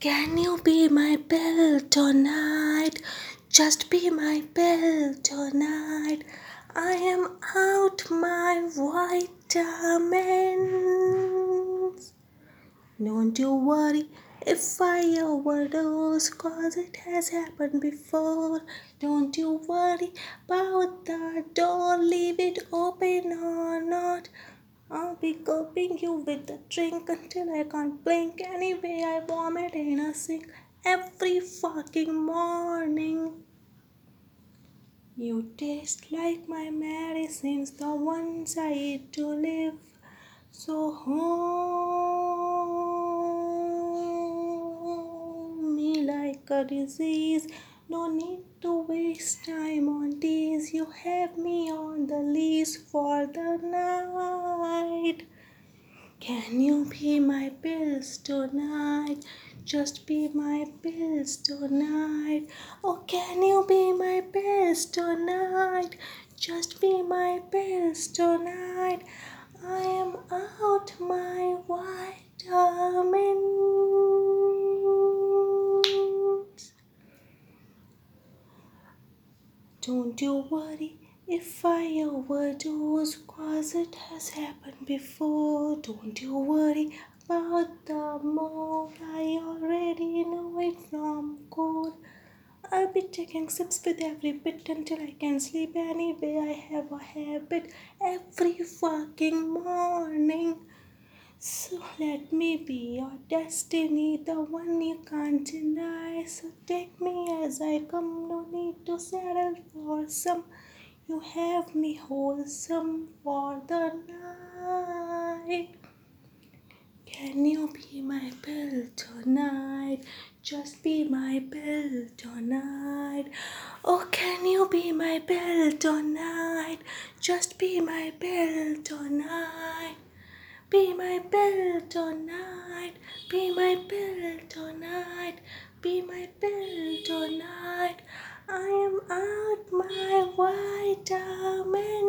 Can you be my pill tonight? Just be my pill tonight. I am out my vitamins. Don't you worry if I overdose, cause it has happened before. Don't you worry about the door, leave it open or not. I'll be coping you with a drink until I can't blink. Anyway, I vomit in a sink every fucking morning. You taste like my medicines, the ones I eat to live. So hold me like a disease. No need to waste time on these. You have me on the leash for the night. Can you be my pills tonight? Just be my pills tonight. Oh, can you be my pills tonight? Just be my pills tonight. I am out my vitamins. Don't you worry if I overdose, cause it has happened before. Don't you worry about the more. I already know it from code. I'll be taking sips with every bit until I can sleep. Anyway, I have a habit every fucking morning. So let me be your destiny, the one you can't deny. So take me as I come, no need to settle for some. You have me wholesome for the night. Can you be my pill tonight? Just be my pill tonight. Oh, can you be my pill tonight? Just be my pill tonight. Be my bell tonight, be my bell tonight, be my bell tonight. I am out my white diamond.